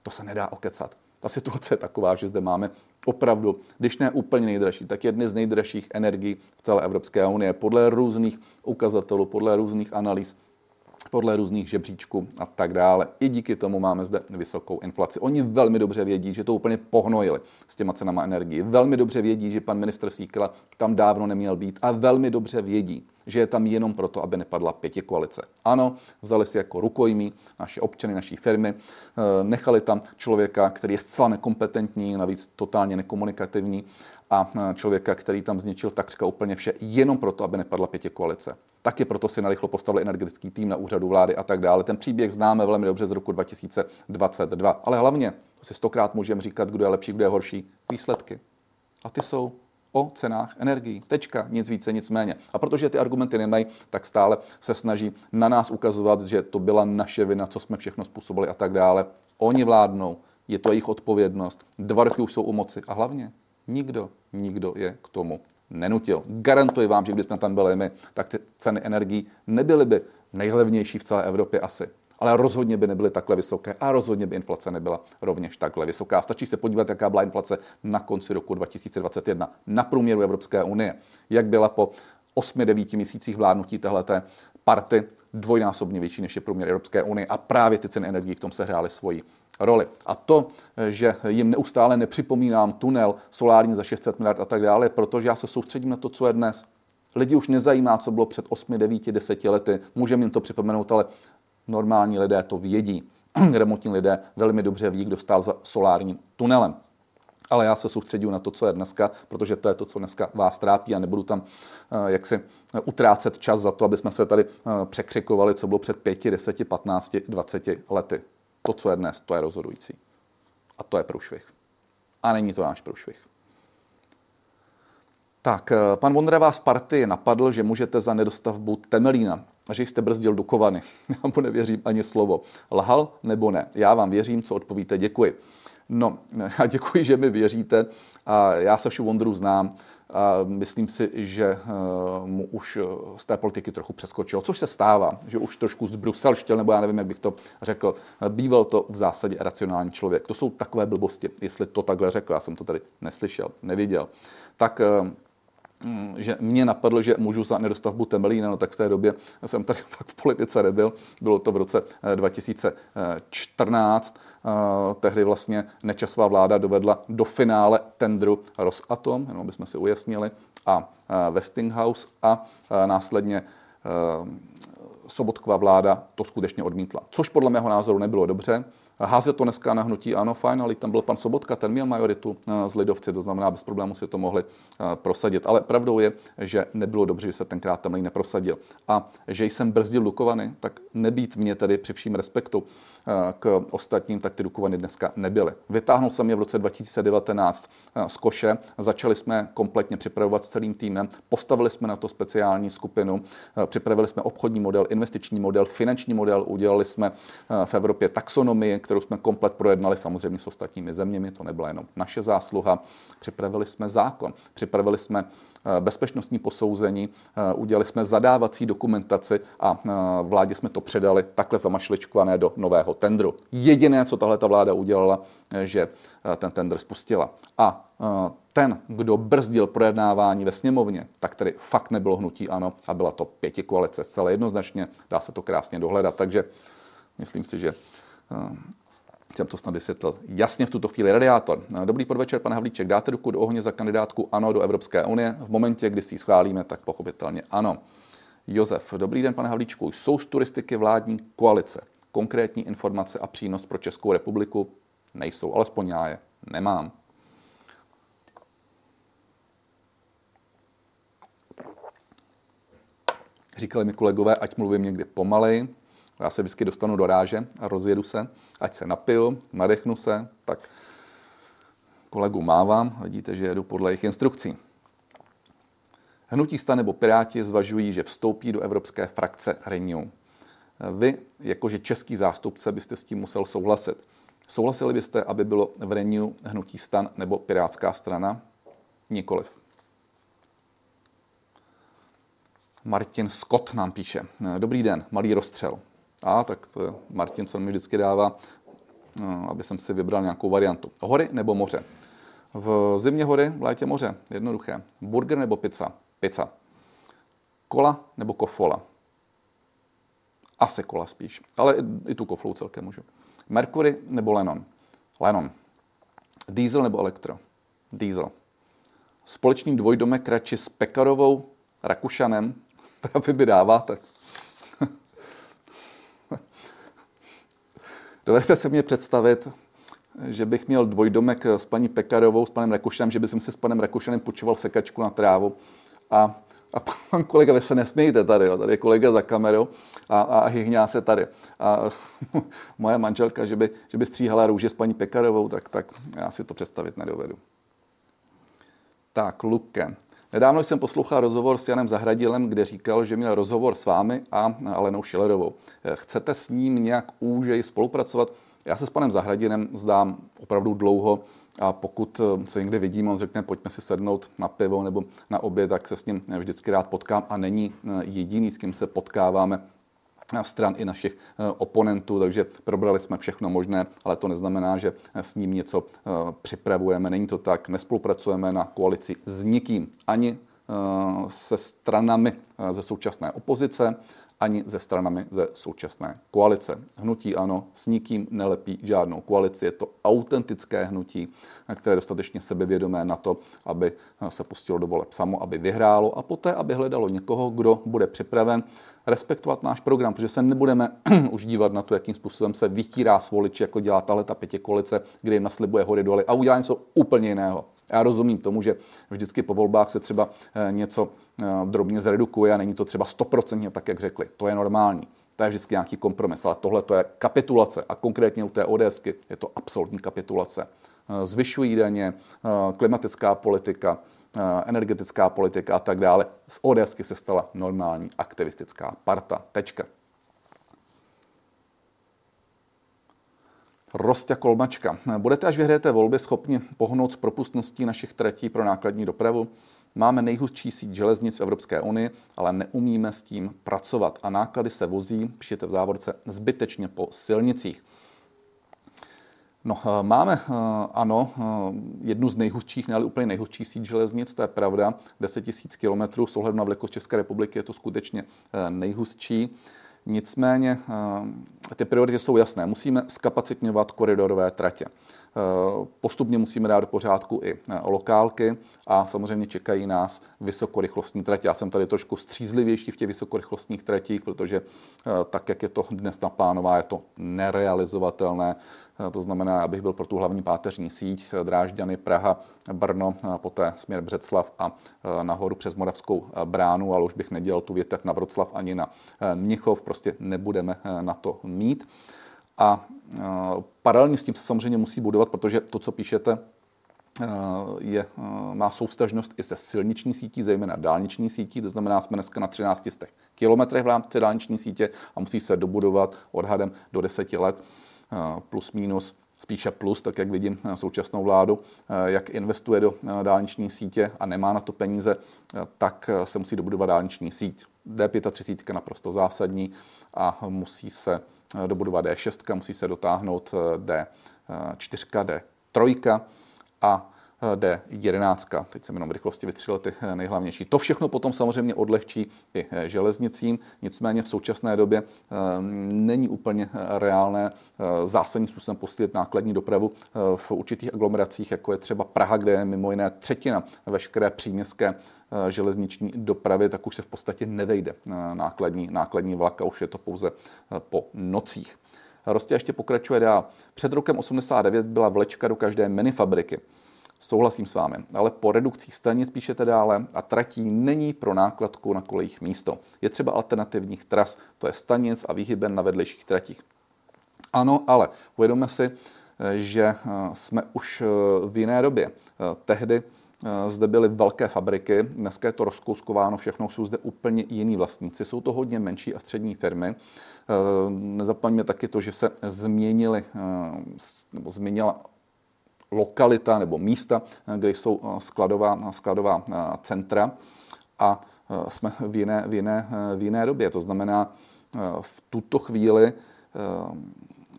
To se nedá okecat. Ta situace je taková, že zde máme opravdu, když ne úplně nejdražší, tak jedny z nejdražších energií v celé Evropské unie. Podle různých ukazatelů, podle různých analýz podle různých žebříčků a tak dále. I díky tomu máme zde vysokou inflaci. Oni velmi dobře vědí, že to úplně pohnojili s těma cenama energii. Velmi dobře vědí, že pan ministr Síkela tam dávno neměl být a velmi dobře vědí, že je tam jenom proto, aby nepadla pěti koalice. Ano, vzali si jako rukojmí naše občany, naší firmy, eh, nechali tam člověka, který je zcela nekompetentní, navíc totálně nekomunikativní a e, člověka, který tam zničil takřka úplně vše, jenom proto, aby nepadla pětě koalice. Taky proto si narychlo postavili energetický tým na úřadu vlády a tak dále. Ten příběh známe velmi dobře z roku 2022. Ale hlavně, to si stokrát můžeme říkat, kdo je lepší, kdo je horší, výsledky. A ty jsou o cenách energií. Tečka, nic více, nic méně. A protože ty argumenty nemají, tak stále se snaží na nás ukazovat, že to byla naše vina, co jsme všechno způsobili a tak dále. Oni vládnou, je to jejich odpovědnost. Dva roky už jsou u moci a hlavně nikdo, nikdo je k tomu nenutil. Garantuji vám, že kdybychom tam byli my, tak ty ceny energií nebyly by nejlevnější v celé Evropě asi. Ale rozhodně by nebyly takhle vysoké a rozhodně by inflace nebyla rovněž takhle vysoká. Stačí se podívat, jaká byla inflace na konci roku 2021 na průměru Evropské unie. Jak byla po 8-9 měsících vládnutí téhleté party dvojnásobně větší než je průměr Evropské unie a právě ty ceny energií v tom se hrály svoji roli. A to, že jim neustále nepřipomínám tunel solární za 600 miliard a tak dále, protože já se soustředím na to, co je dnes. Lidi už nezajímá, co bylo před 8, 9, 10 lety. Můžeme jim to připomenout, ale normální lidé to vědí. Remontní lidé velmi dobře ví, kdo stál za solárním tunelem. Ale já se soustředím na to, co je dneska, protože to je to, co dneska vás trápí a nebudu tam eh, jaksi utrácet čas za to, aby jsme se tady eh, překřikovali, co bylo před 5, 10, 15, 20 lety. To, co je dnes, to je rozhodující. A to je průšvih. A není to náš průšvih. Tak, eh, pan Vondra vás partii napadl, že můžete za nedostavbu Temelína že jste brzdil Dukovany. Já mu nevěřím ani slovo. Lhal nebo ne? Já vám věřím, co odpovíte, děkuji. No, já děkuji, že mi věříte. A já se Vondru znám. A myslím si, že eh, mu už eh, z té politiky trochu přeskočilo, což se stává, že už trošku zbruselštěl, nebo já nevím, jak bych to řekl. Býval to v zásadě racionální člověk. To jsou takové blbosti, jestli to takhle řekl, já jsem to tady neslyšel, neviděl. Tak že mě napadlo, že můžu za nedostavbu Temelína, no tak v té době jsem tady fakt v politice nebyl. Bylo to v roce 2014. Eh, eh, tehdy vlastně nečasová vláda dovedla do finále tendru Rosatom, jenom bychom si ujasnili, a eh, Westinghouse a následně Sobotková vláda to skutečně odmítla. Což podle mého názoru nebylo dobře. Házet to dneska na hnutí ano, fajn, ale tam byl pan Sobotka, ten měl majoritu eh, z Lidovci, to znamená, bez problémů si to mohli eh, prosadit. Ale pravdou je, že nebylo dobře, že se tenkrát tam neprosadil. A že jsem brzdil Dukovany, tak nebýt mě tedy při vším respektu eh, k ostatním, tak ty Dukovany dneska nebyly. Vytáhnul jsem je v roce 2019 z koše, začali jsme kompletně připravovat s celým týmem, postavili jsme na to speciální skupinu, připravili jsme obchodní model, investiční model, finanční model, udělali jsme v Evropě taxonomii, kterou jsme komplet projednali samozřejmě s ostatními zeměmi, to nebyla jenom naše zásluha. Připravili jsme zákon, připravili jsme eh, bezpečnostní posouzení, eh, udělali jsme zadávací dokumentaci a eh, vládě jsme to předali takhle zamašličkované do nového tendru. Jediné, co tahle ta vláda udělala, že ten tender spustila. A ten, kdo brzdil projednávání ve sněmovně, tak tedy fakt nebylo hnutí ano a byla to pěti koalice. Zcela jednoznačně dá se to krásně dohledat, takže myslím si, že jsem to snad vysvětlil jasně v tuto chvíli. Radiátor. Dobrý podvečer, pane Havlíček. Dáte ruku do ohně za kandidátku ANO do Evropské unie? V momentě, kdy si ji schválíme, tak pochopitelně ano. Josef. Dobrý den, pane Havlíčku. Jsou z turistiky vládní koalice. Konkrétní informace a přínos pro Českou republiku nejsou, alespoň já je nemám. Říkali mi kolegové, ať mluvím někdy pomalej, já se vždycky dostanu do ráže a rozjedu se, ať se napiju, nadechnu se, tak kolegu mávám, vidíte, že jedu podle jejich instrukcí. Hnutí stan nebo Piráti zvažují, že vstoupí do evropské frakce Renew. Vy, jakože český zástupce, byste s tím musel souhlasit. Souhlasili byste, aby bylo v Renew hnutí stan nebo Pirátská strana? Nikoliv. Martin Scott nám píše. Dobrý den, malý rozstřel. A tak to je Martin, co mi vždycky dává, no, aby jsem si vybral nějakou variantu. Hory nebo moře? V zimě hory, v létě moře. Jednoduché. Burger nebo pizza? Pizza. Kola nebo kofola? Asi kola spíš, ale i tu koflou celkem můžu. Mercury nebo Lenon? Lenon. Diesel nebo elektro? Diesel. Společný dvojdomek radši s Pekarovou Rakušanem, to vy by dáváte. Dovedete se mě představit, že bych měl dvojdomek s paní Pekarovou, s panem Rakušanem, že bych si s panem Rakušanem počoval sekačku na trávu a a pan kolega, vy se nesmějte tady, jo. tady je kolega za kamerou a, a hyhňá se tady. A moje manželka, že by, že by stříhala růže s paní Pekarovou, tak, tak já si to představit nedovedu. Tak, Luke. Nedávno jsem poslouchal rozhovor s Janem Zahradilem, kde říkal, že měl rozhovor s vámi a Alenou Šilerovou. Chcete s ním nějak úžej spolupracovat? Já se s panem Zahradinem zdám opravdu dlouho a pokud se někde vidím, on řekne, pojďme si sednout na pivo nebo na oběd, tak se s ním vždycky rád potkám a není jediný, s kým se potkáváme stran i našich eh, oponentů, takže probrali jsme všechno možné, ale to neznamená, že s ním něco eh, připravujeme. Není to tak, nespolupracujeme na koalici s nikým, ani eh, se stranami ze současné opozice, ani ze stranami ze současné koalice. Hnutí ano, s nikým nelepí žádnou koalici. Je to autentické hnutí, které je dostatečně sebevědomé na to, aby se pustilo do voleb samo, aby vyhrálo a poté, aby hledalo někoho, kdo bude připraven respektovat náš program, protože se nebudeme už dívat na to, jakým způsobem se vytírá s voliči, jako dělá tahle ta pětě koalice, kde jim naslibuje hory doly a udělá něco úplně jiného. Já rozumím tomu, že vždycky po volbách se třeba eh, něco eh, drobně zredukuje a není to třeba stoprocentně tak, jak řekli. To je normální. To je vždycky nějaký kompromis, ale tohle to je kapitulace a konkrétně u té ODSky je to absolutní kapitulace. Eh, zvyšují daně, klimatická politika, energetická politika a tak dále. Z ODSky se stala normální aktivistická parta. Tečka. Rostě Kolmačka. Budete, až vyhrajete volby, schopni pohnout s propustností našich tratí pro nákladní dopravu? Máme nejhustší síť železnic v Evropské unii, ale neumíme s tím pracovat a náklady se vozí, píšete v závorce, zbytečně po silnicích. No, eh, máme, eh, ano, eh, jednu z nejhustších, ne úplně nejhustší síť železnic, to je pravda, 10 000 kilometrů, s ohledem na velikost České republiky je to skutečně nejhustší. Nicméně ty priority jsou jasné. Musíme skapacitňovat koridorové tratě. Postupně musíme dát do pořádku i lokálky a samozřejmě čekají nás vysokorychlostní tratě. Já jsem tady trošku střízlivější v těch vysokorychlostních tratích, protože tak, jak je to dnes naplánováno, je to nerealizovatelné. To znamená, abych byl pro tu hlavní páteřní síť Drážďany, Praha, Brno, poté směr Břeclav a nahoru přes Moravskou bránu, ale už bych nedělal tu větev na Vroclav ani na Mnichov, prostě nebudeme na to mít. A paralelně s tím se samozřejmě musí budovat, protože to, co píšete, je, má soustažnost i se silniční sítí, zejména dálniční sítí, to znamená, jsme dneska na 13 kilometrech v rámci dálniční sítě a musí se dobudovat odhadem do 10 let plus minus spíše plus, tak jak vidím současnou vládu, jak investuje do dálniční sítě a nemá na to peníze, tak se musí dobudovat dálniční síť. D35 je naprosto zásadní a musí se dobudovat D6, musí se dotáhnout D4, D3 a D11. Teď jsem jenom v rychlosti vytřil ty nejhlavnější. To všechno potom samozřejmě odlehčí i železnicím, nicméně v současné době eh, není úplně reálné eh, zásadním způsobem posílit nákladní dopravu eh, v určitých aglomeracích, jako je třeba Praha, kde je mimo jiné třetina veškeré příměstské železniční dopravy, tak už se v podstatě nevejde nákladní, nákladní vlak a už je to pouze po nocích. Rostě ještě pokračuje dál. Před rokem 89 byla vlečka do každé minifabriky. Souhlasím s vámi, ale po redukcích stanic píšete dále a tratí není pro nákladku na kolejích místo. Je třeba alternativních tras, to je stanic a výhyben na vedlejších tratích. Ano, ale uvědomme si, že eh, jsme už eh, v jiné době. Eh, tehdy zde byly velké fabriky, dneska je to rozkouskováno, všechno jsou zde úplně jiní vlastníci. Jsou to hodně menší a střední firmy. Nezapomeňme taky to, že se změnily, nebo změnila lokalita nebo místa, kde jsou eh, skladová, skladová eh, centra a eh, jsme v jiné, v, jiné, v jiné době. To znamená, v tuto chvíli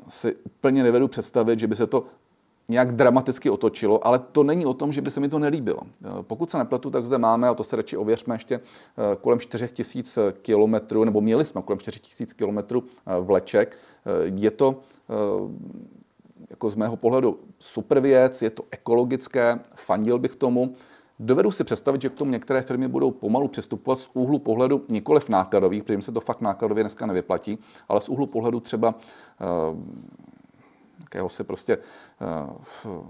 si úplně nevedu představit, že by se to nějak dramaticky otočilo, ale to není o tom, že by se mi to nelíbilo. Pokud se nepletu, tak zde máme, a to se radši ověřme ještě, kolem 4000 kilometrů, nebo měli jsme kolem 4000 kilometrů vleček. Je to jako z mého pohledu super věc, je to ekologické, fandil bych tomu. Dovedu si představit, že k tomu některé firmy budou pomalu přistupovat z úhlu pohledu nikoli v nákladových, protože se to fakt nákladově dneska nevyplatí, ale z úhlu pohledu třeba uh, jakého se prostě uh,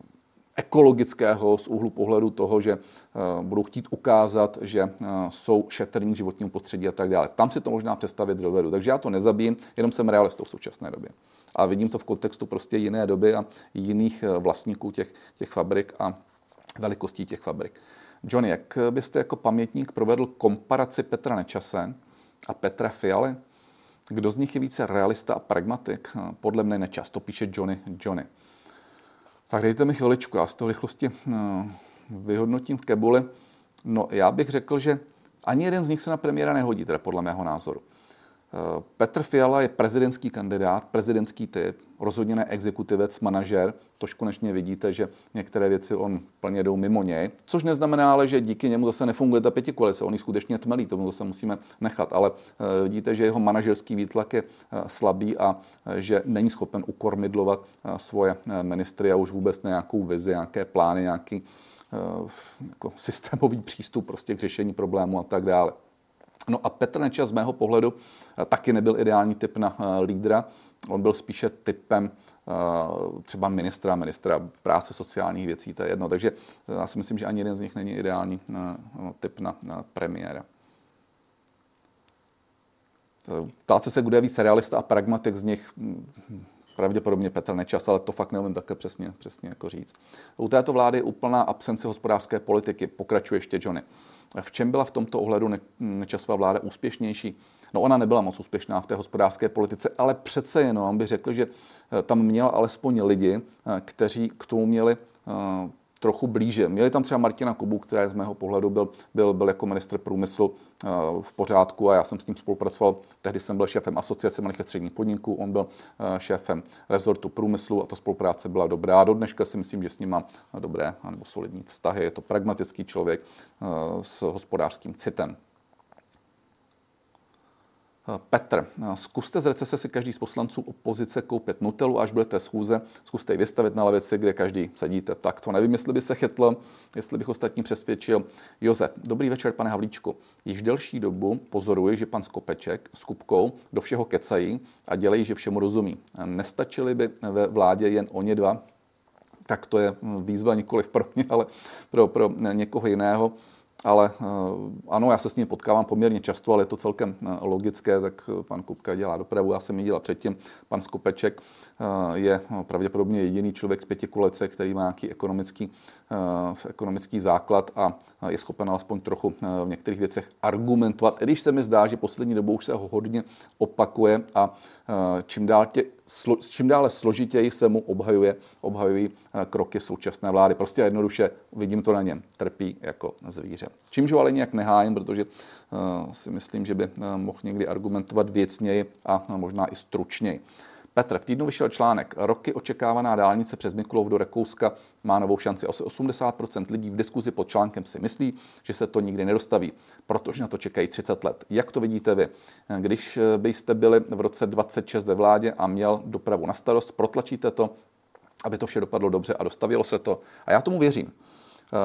ekologického z úhlu pohledu toho, že uh, budou chtít ukázat, že jsou šetrní k životnímu prostředí a tak dále. Tam si to možná představit dovedu. Takže já to nezabijím, jenom jsem realistou v současné době a vidím to v kontextu prostě jiné doby a jiných eh, vlastníků těch, těch fabrik a velikostí těch fabrik. Johnny, jak byste jako pamětník provedl komparaci Petra Nečase a Petra Fialy? Kdo z nich je více realista a pragmatik? Podle mne Nečas, to píše Johnny Johnny. Tak dejte mi chviličku, já z toho rychlosti no, vyhodnotím v Kebuli. No, já bych řekl, že ani jeden z nich se na premiéra nehodí, teda podle mého názoru. Eh, Petr Fiala je prezidentský kandidát, prezidentský typ, rozhodně ne exekutivec, manažer. Tož konečně vidíte, že některé věci on plně jdou mimo něj, což neznamená ale, že díky němu zase nefunguje ta pětikoalice. On ji skutečně tmelí, tomu zase musíme nechat. Ale eh, vidíte, že jeho manažerský výtlak je eh, slabý a že není schopen ukormidlovat svoje ministry a už vůbec nějakou vizi, nějaké plány, nějaký jako systémový přístup prostě k řešení problému a tak dále. No a Petr Nečas z mého pohledu eh, taky nebyl ideální typ na eh, lídra. On byl spíše typem eh, třeba ministra, ministra práce sociálních věcí, to je jedno. Takže já si myslím, že ani jeden z nich není ideální typ na premiéra. Ptáte se, kdo je víc realista a pragmatik z nich, hm, pravděpodobně Petr Nečas, ale to fakt neumím také přesně, přesně jako říct. U této vlády je úplná absence hospodářské politiky, pokračuje ještě Johnny. V čem byla v tomto ohledu nečasová vláda úspěšnější? No ona nebyla moc úspěšná v té hospodářské politice, ale přece jenom bych řekl, že eh, tam měla alespoň lidi, eh, kteří k tomu měli eh, trochu blíže. Měli tam třeba Martina Kubu, který z mého pohledu byl, byl, byl jako ministr průmyslu uh, v pořádku a já jsem s ním spolupracoval. Tehdy jsem byl šéfem asociace malých a středních podniků, on byl uh, šéfem rezortu průmyslu a ta spolupráce byla dobrá. Do dneška si myslím, že s ním mám dobré nebo solidní vztahy. Je to pragmatický člověk uh, s hospodářským citem. Petr, zkuste z recese si každý z poslanců opozice koupit Nutelu, až budete schůze, zkuste ji vystavit na lavici, kde každý sedíte. Tak to nevím, jestli by se chytlo, jestli bych ostatní přesvědčil. Josef, dobrý večer, pane Havlíčku. Již delší dobu pozoruji, že pan Skopeček s Kupkou do všeho kecají a dělají, že všemu rozumí. Nestačili by ve vládě jen oni dva, tak to je výzva nikoli pro mě, ale pro, pro někoho jiného ale eh, ano, já se s ním potkávám poměrně často, ale je to celkem eh, logické, tak eh, pan Kupka dělá dopravu, já jsem ji dělal předtím, pan Skopeček je pravděpodobně jediný člověk z pěti kolece, který má nějaký ekonomický, ekonomický základ a je schopen alespoň trochu v některých věcech argumentovat, i když se mi zdá, že poslední dobou už se ho hodně opakuje a čím, dál tě, čím dále složitěji se mu obhajuje, obhajují kroky současné vlády. Prostě jednoduše vidím to na něm, trpí jako zvíře. Čímž ho ale nějak nehájím, protože si myslím, že by mohl někdy argumentovat věcněji a možná i stručněji. Petr, v týdnu vyšel článek. Roky očekávaná dálnice přes Mikulov do Rakouska má novou šanci. Asi 80% lidí v diskuzi pod článkem si myslí, že se to nikdy nedostaví, protože na to čekají 30 let. Jak to vidíte vy? Když byste byli v roce 26 ve vládě a měl dopravu na starost, protlačíte to, aby to vše dopadlo dobře a dostavilo se to. A já tomu věřím.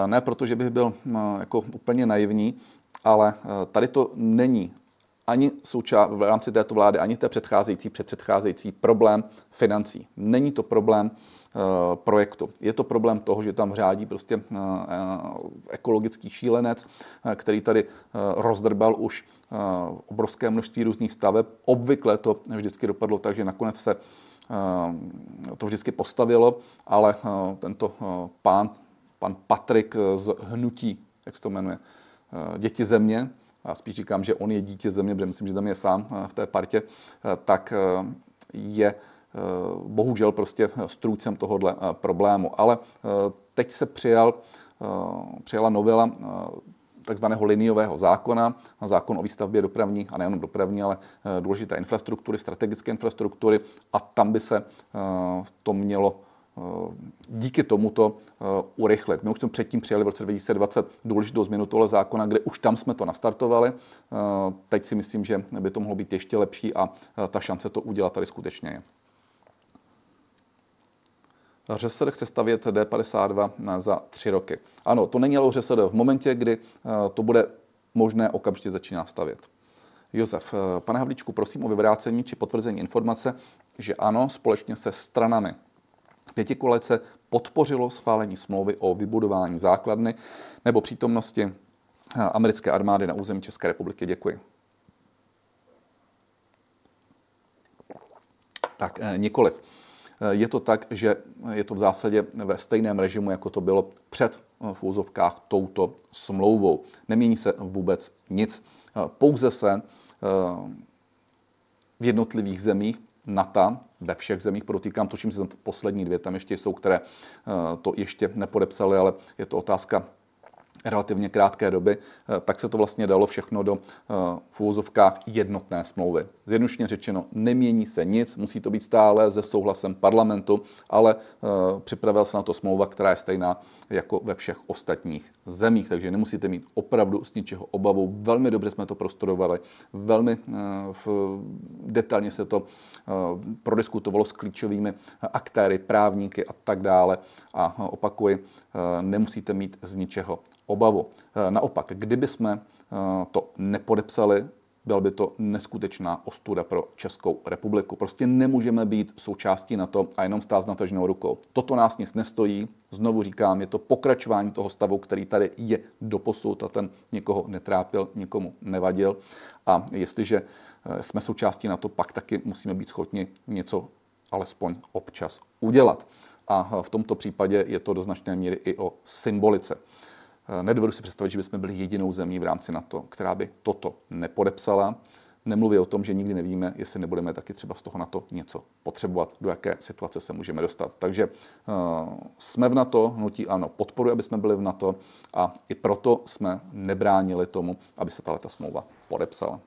Ne proto, že bych byl jako úplně naivní, ale tady to není ani souča- v rámci této vlády, ani té předcházející, předcházející problém financí. Není to problém uh, projektu. Je to problém toho, že tam řádí prostě uh, ekologický šílenec, který tady rozdrbal už obrovské množství různých staveb. Obvykle to vždycky dopadlo tak, že nakonec se to vždycky postavilo, ale tento pán, pan Patrik z Hnutí, jak se to jmenuje, Děti země, a spíš říkám, že on je dítě země, protože myslím, že tam je sám eh, v té partě, eh, tak eh, je bohužel prostě strůjcem tohohle problému. Ale teď se přijal, přijala novela takzvaného liniového zákona, zákon o výstavbě dopravní, a nejenom dopravní, ale důležité infrastruktury, strategické infrastruktury a tam by se to mělo díky tomuto eh, urychlit. My už jsme předtím přijali v roce 2020 důležitou změnu tohle zákona, kde už tam jsme to nastartovali. Eh, teď si myslím, že by to mohlo být ještě lepší a ta šance to udělat tady skutečně je. ŘSD chce stavět D52 za tři roky. Ano, to není ale ŘSD. V momentě, kdy to bude možné, okamžitě začíná stavět. Josef, pane Havlíčku, prosím o vyvrácení či potvrzení informace, že ano, společně se stranami pětikolece podpořilo schválení smlouvy o vybudování základny nebo přítomnosti eh, americké armády na území České republiky. Děkuji. Tak eh, nikoliv. je to tak, že je to v zásadě ve stejném režimu, jako to bylo před v úzovkách touto smlouvou. Nemění se vůbec nic. Pouze se v jednotlivých zemích NATO, ve všech zemích, podotýkám, tuším, že poslední dvě tam ještě jsou, které to ještě nepodepsali, ale je to otázka relativně krátké doby, eh, tak se to vlastně dalo všechno do eh, v úvozovkách jednotné smlouvy. Zjednodušeně řečeno, nemění se nic, musí to být stále se souhlasem parlamentu, ale eh, připravil se na to smlouva, která je stejná jako ve všech ostatních zemích, takže nemusíte mít opravdu z ničeho obavu. Velmi dobře jsme to prostudovali, velmi detailně se to prodiskutovalo s klíčovými aktéry, právníky a tak dále. A opakuji, nemusíte mít z ničeho obavu. Eh, naopak, kdyby jsme eh, to nepodepsali, byla by to neskutečná ostuda pro Českou republiku. Prostě nemůžeme být součástí na to a jenom stát s nataženou rukou. Toto nás nic nestojí. Znovu říkám, je to pokračování toho stavu, který tady je doposud a ten někoho netrápil, nikomu nevadil. A jestliže eh, jsme součástí na to, pak taky musíme být schopni něco alespoň občas udělat. A v tomto případě je to do značné míry i o symbolice. Eh, nedovedu si představit, že bychom byli jedinou zemí v rámci NATO, která by toto nepodepsala. Nemluví o tom, že nikdy nevíme, jestli nebudeme taky třeba z toho na to něco potřebovat, do jaké situace se můžeme dostat. Takže uh, jsme v NATO, hnutí ano, podporuje, aby jsme byli v NATO a i proto jsme nebránili tomu, aby se tato smlouva podepsala.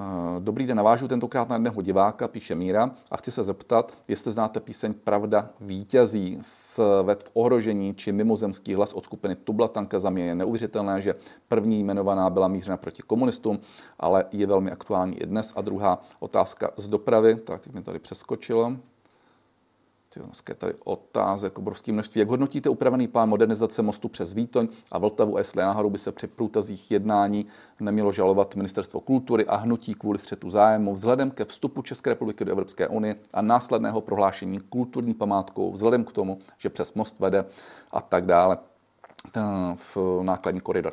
Eh, dobrý den, navážu tentokrát na jedného diváka, píše Míra, a chci se zeptat, jestli znáte píseň Pravda vítězí Svet v ohrožení či mimozemský hlas od skupiny Tublatanka. Za mě je neuvěřitelné, že první jmenovaná byla mířena proti komunistům, ale je velmi aktuální i dnes. A druhá otázka z dopravy, tak mi tady přeskočilo. Je tady otázek obrovské množství. Jak hodnotíte upravený plán modernizace mostu přes Vítoň a Vltavu jestli náhodou by se při průtazích jednání nemělo žalovat Ministerstvo kultury a hnutí kvůli střetu zájmu vzhledem ke vstupu České republiky do Evropské unie a následného prohlášení kulturní památkou vzhledem k tomu, že přes most vede a tak dále v nákladní koridor.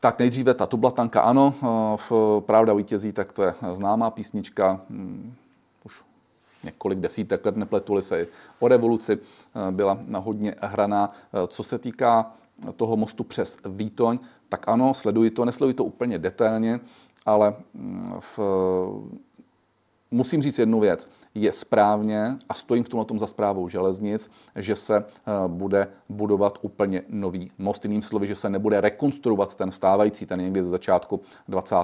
Tak nejdříve ta tublatanka, ano, v Pravda vítězí, tak to je známá písnička, hm, několik desítek let, nepletuli se o revoluci, eh, byla hodně hraná. Eh, co se týká toho mostu přes Vítoň, tak ano, sleduji to, nesleduji to úplně detailně, ale mm, v, musím říct jednu věc je správně a stojím v tomhle tom za zprávou železnic, že se eh, bude budovat úplně nový most. Jiným slovy, že se nebude rekonstruovat ten stávající, ten někdy ze začátku 20.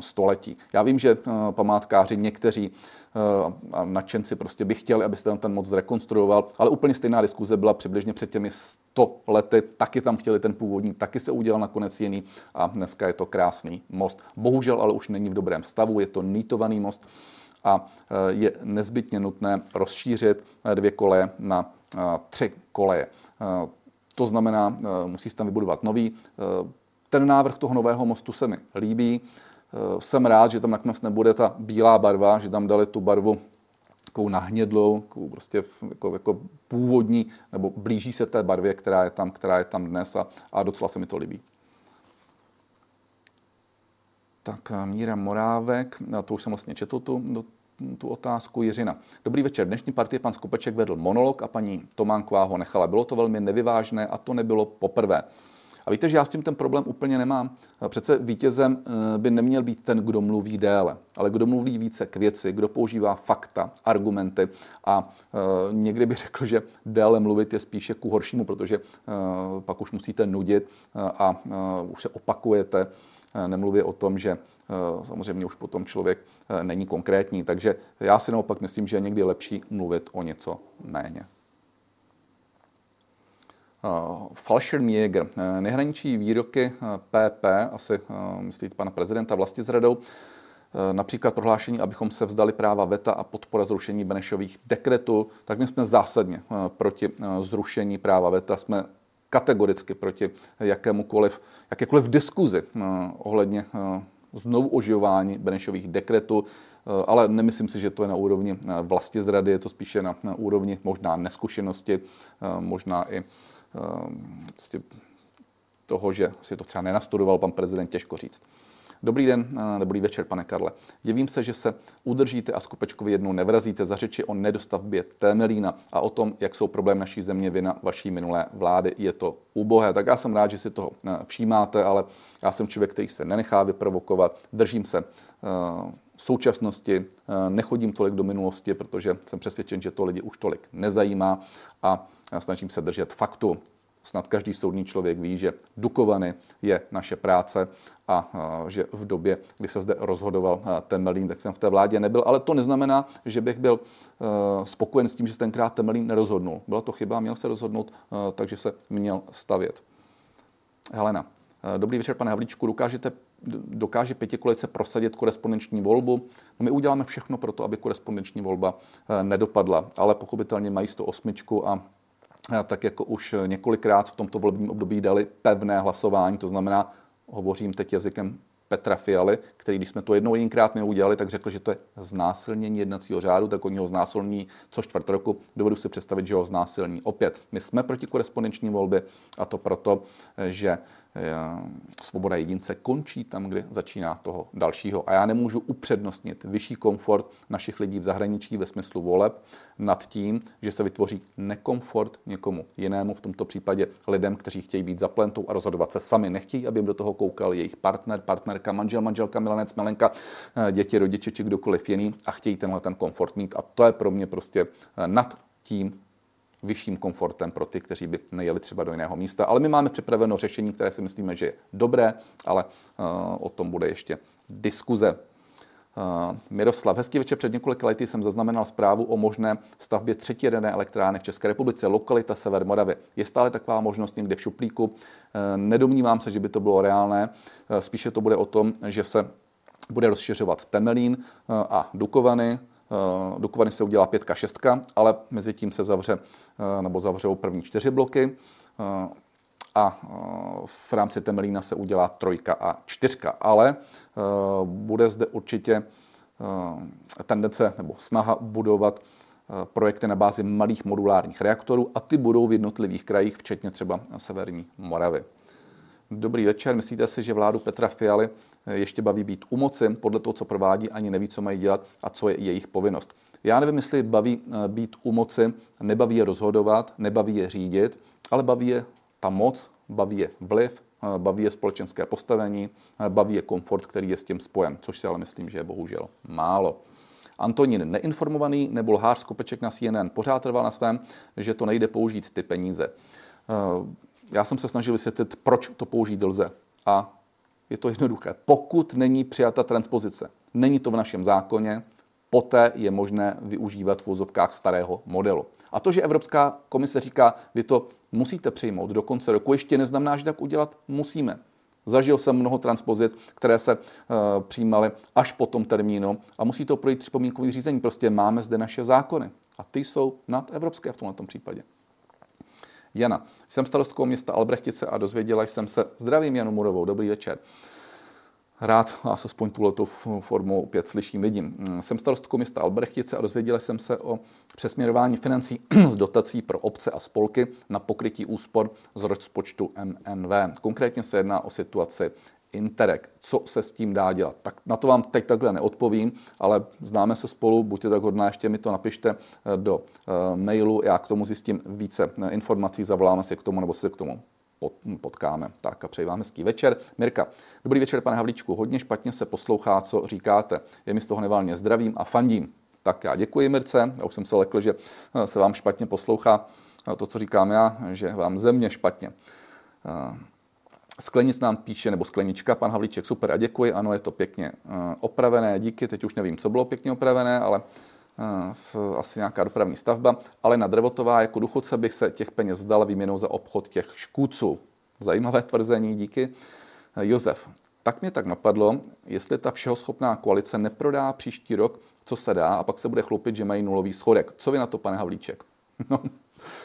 století. Já vím, že eh, památkáři někteří eh, nadšenci prostě by chtěli, aby se ten, ten most zrekonstruoval, ale úplně stejná diskuze byla přibližně před těmi 100 lety, taky tam chtěli ten původní, taky se udělal nakonec jiný a dneska je to krásný most. Bohužel ale už není v dobrém stavu, je to nýtovaný most a e, je nezbytně nutné rozšířit e, dvě koleje na e, tři koleje. To znamená, musí se tam vybudovat nový. Ten návrh toho nového mostu se mi líbí. Jsem rád, že tam nakonec nebude ta bílá barva, že tam dali tu barvu takovou nahnědlou, takovou prostě jako, jako původní, nebo blíží se té barvě, která je tam, která je tam dnes a, a docela se mi to líbí. Tak eh, Míra Morávek, to už jsem vlastně četl tu, tu otázku. Jiřina. Dobrý večer. Dnešní partie pan Skopeček vedl monolog a paní Tománková ho nechala. Bylo to velmi nevyvážné a to nebylo poprvé. A víte, že já s tím ten problém úplně nemám. Přece vítězem eh, by neměl být ten, kdo mluví déle, ale kdo mluví více k věci, kdo používá fakta, argumenty a někdy bych řekl, že déle mluvit je spíše ku horšímu, protože pak už musíte nudit a už se opakujete Eh, nemluvě o tom, že eh, samozřejmě už potom člověk eh, není konkrétní. Takže já si naopak myslím, že je někdy lepší mluvit o něco méně. Falschirmjäger. Nehraničí výroky PP, asi myslíte pana prezidenta vlasti zradou, například prohlášení, abychom se vzdali práva VETA a podpora zrušení Benešových dekretů, tak my jsme zásadně proti zrušení práva VETA. Jsme kategoricky proti jakémukoliv, jakékoliv diskuzi eh, ohledně eh, znovu oživování Benešových dekretů, eh, ale nemyslím si, že to je na úrovni vlasti zrady, je to spíše na, úrovni možná neskušenosti, možná i prostě toho, že si to třeba nenastudoval pan prezident, těžko říct. Dobrý den, dobrý večer, pane Karle. Divím se, že se udržíte a Skopečkovi jednou nevrazíte za řeči o nedostavbě Temelína a o tom, jak jsou problém naší země vina vaší minulé vlády. Je to ubohé. Tak já jsem rád, že si toho všímáte, ale já jsem člověk, který se nenechá vyprovokovat. Držím se současnosti, nechodím tolik do minulosti, protože jsem přesvědčen, že to lidi už tolik nezajímá a snažím se držet faktu. Snad každý soudní člověk ví, že Dukovany je naše práce a že v době, kdy se zde rozhodoval Temelín, tak jsem v té vládě nebyl. Ale to neznamená, že bych byl spokojen s tím, že se tenkrát Temelín nerozhodnul. Byla to chyba, měl se rozhodnout, takže se měl stavět. Helena. Dobrý večer, pane Havlíčku. Dokážete, dokáže pětikolice prosadit korespondenční volbu? No my uděláme všechno pro to, aby korespondenční volba nedopadla, ale pochopitelně mají 108 a tak jako už několikrát v tomto volebním období dali pevné hlasování, to znamená, hovořím teď jazykem Petra Fialy, který, když jsme to jednou jedinkrát mi udělali, tak řekl, že to je znásilnění jednacího řádu, tak oni ho znásilní co čtvrt roku. Dovedu si představit, že ho znásilní opět. My jsme proti korespondenční volbě a to proto, že svoboda jedince končí tam, kde začíná toho dalšího. A já nemůžu upřednostnit vyšší komfort našich lidí v zahraničí ve smyslu voleb nad tím, že se vytvoří nekomfort někomu jinému, v tomto případě lidem, kteří chtějí být za plentou a rozhodovat se sami. Nechtějí, aby jim do toho koukal jejich partner, partnerka, manžel, manželka, milenec, milenka, eh, děti, rodiče či kdokoliv jiný a chtějí tenhle ten komfort mít. A to je pro mě prostě eh, nad tím, vyšším komfortem pro ty, kteří by nejeli třeba do jiného místa. Ale my máme připraveno řešení, které si myslíme, že je dobré, ale uh, o tom bude ještě diskuze. Uh, Miroslav, hezký večer. Před několika lety jsem zaznamenal zprávu o možné stavbě třetí jaderné elektrárny v České republice, lokalita Sever Moravy. Je stále taková možnost někde v šuplíku? Uh, nedomnívám se, že by to bylo reálné. Spíše to bude o tom, že se bude rozšiřovat Temelín a Dukovany, Eh, Dukovany se udělá pětka, šestka, ale mezi tím se zavře eh, nebo zavřou první čtyři bloky eh, a v rámci Temelína se udělá trojka a čtyřka. Ale bude zde určitě tendence nebo snaha budovat projekty na bázi malých modulárních reaktorů a ty budou v jednotlivých krajích, včetně třeba Severní Moravy. Dobrý večer. Myslíte si, že vládu Petra Fialy ještě baví být u moci, podle toho, co provádí, ani neví, co mají dělat a co je jejich povinnost. Já nevím, jestli baví eh, být u moci, nebaví je rozhodovat, nebaví je řídit, ale baví je ta moc, baví je vliv, eh, baví je společenské postavení, eh, baví je komfort, který je s tím spojen, což si ale myslím, že je bohužel málo. Antonín neinformovaný nebo lhář Skopeček na CNN pořád trval na svém, že to nejde použít ty peníze. Já jsem se snažil vysvětlit, proč to použít lze. A je to jednoduché. Pokud není přijata transpozice, není to v našem zákoně, poté je možné využívat v vozovkách starého modelu. A to, že Evropská komise říká, vy to musíte přijmout do konce roku, ještě neznamená, že tak udělat musíme. Zažil jsem mnoho transpozic, které se uh, přijímaly až po tom termínu a musí to projít připomínkový řízení. Prostě máme zde naše zákony a ty jsou nad evropské v tomto případě. Jana. Jsem starostkou města Albrechtice a dozvěděla jsem se, zdravím Janu Murovou, dobrý večer. Rád vás aspoň tuto formu opět slyším, vidím. Jsem starostkou města Albrechtice a dozvěděla jsem se o přesměrování financí z dotací pro obce a spolky na pokrytí úspor z rozpočtu MNV. Konkrétně se jedná o situaci Interreg. Co se s tím dá dělat? Tak na to vám teď takhle neodpovím, ale známe se spolu, buďte tak hodná, ještě mi to napište eh, do uh, mailu, já k tomu zjistím více eh, informací, zavoláme si k tomu nebo se k tomu potkáme. Tak a přeji vám hezký večer. Mirka, dobrý večer, pane Havlíčku. Hodně špatně se poslouchá, co říkáte. Je mi z toho nevalně zdravím a fandím. Tak já děkuji, Mirce. Já už jsem se lekl, že se vám špatně poslouchá to, co říkám já, že vám země špatně. Sklenic nám píše, nebo sklenička, pan Havlíček, super a děkuji, ano, je to pěkně eh, opravené, díky, teď už nevím, co bylo pěkně opravené, ale eh, v, asi nějaká dopravní stavba, ale na Drvotová jako duchoce bych se těch peněz vzdal výměnou za obchod těch škůdců. Zajímavé tvrzení, díky. Eh, Josef, tak mě tak napadlo, jestli ta všeho schopná koalice neprodá příští rok, co se dá, a pak se bude chlupit, že mají nulový schodek. Co vy na to, pane Havlíček? No,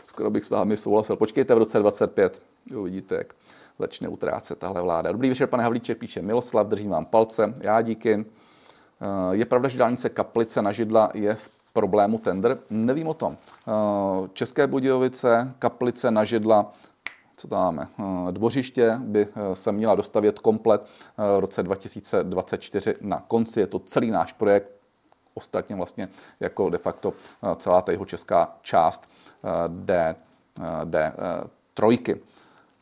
skoro bych s vámi souhlasil. Počkejte v roce 25, uvidíte, jak začne utrácet tahle vláda. Dobrý večer, pane Havlíček, píše Miloslav, držím vám palce, já díky. Eh, je pravda, že dálnice Kaplice na Židla je v problému tender? Nevím o tom. Eh, České Budějovice, Kaplice na Židla, co tam máme? Dvořiště by se měla dostavět komplet v roce 2024 na konci. Je to celý náš projekt, ostatně vlastně jako de facto celá ta jeho česká část D, D trojky.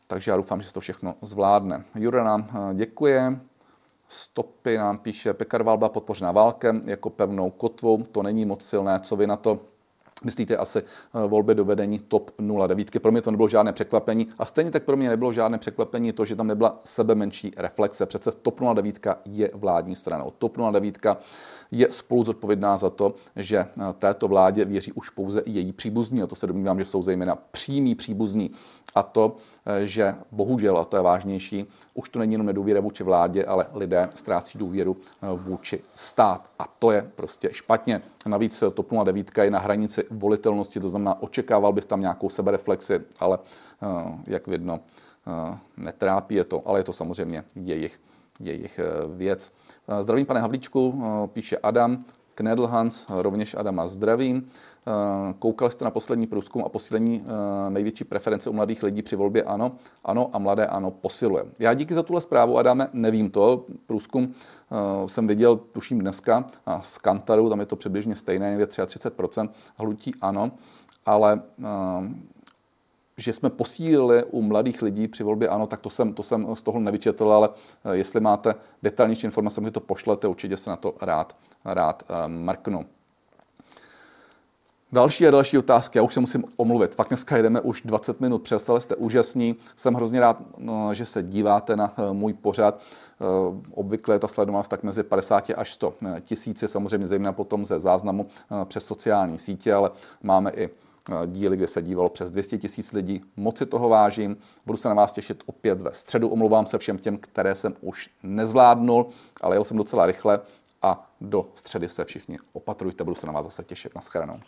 Takže já doufám, že se to všechno zvládne. Jura nám děkuje. Stopy nám píše, Pekar byla podpořená válkem jako pevnou kotvou, to není moc silné, co vy na to Myslíte asi eh, volby do vedení TOP 09. Pro mě to nebylo žádné překvapení a stejně tak pro mě nebylo žádné překvapení to, že tam nebyla sebe menší reflexe. Přece TOP 09 je vládní stranou. TOP 09 je spolu zodpovědná za to, že eh, této vládě věří už pouze její příbuzní. A to se domnívám, že jsou zejména přímí příbuzní. A to, eh, že bohužel, a to je vážnější, už to není jenom nedůvěra vůči vládě, ale lidé ztrácí důvěru vůči stát. A to je prostě špatně. Navíc TOP 09 je na hranici volitelnosti, to znamená, očekával bych tam nějakou sebereflexi, ale eh, jak vidno, eh, netrápí je to, ale je to samozřejmě jejich, jejich eh, věc. Zdravím, pane Havlíčku, píše Adam. Knedlhans, rovněž Adama zdravím. Koukal jste na poslední průzkum a posílení největší preference u mladých lidí při volbě ano. Ano a mladé ano posiluje. Já díky za tuhle zprávu, Adame, nevím to. Průzkum jsem viděl, tuším dneska, z Kantaru, tam je to přibližně stejné, někde 33% hlutí ano, ale že jsme posílili u mladých lidí při volbě ano, tak to jsem, to jsem z toho nevyčetl, ale jestli máte detailnější informace, mi to pošlete, určitě se na to rád, rád mrknu. Další a další otázky, já už se musím omluvit. Fakt dneska jedeme už 20 minut přes, ale jste úžasní. Jsem hrozně rád, no, že se díváte na eh, můj pořad. Eh, obvykle je ta sledovanost tak mezi 50 až 100 eh, tisíci, samozřejmě zejména potom ze záznamu přes sociální sítě, ale máme i díly, kde se dívalo přes 200 tisíc lidí. Moc si toho vážím. Budu se na vás těšit opět ve středu. Omlouvám se všem těm, které jsem už nezvládnul, ale jel jsem docela rychle a do středy se všichni opatrujte. Budu se na vás zase těšit. Naschledanou.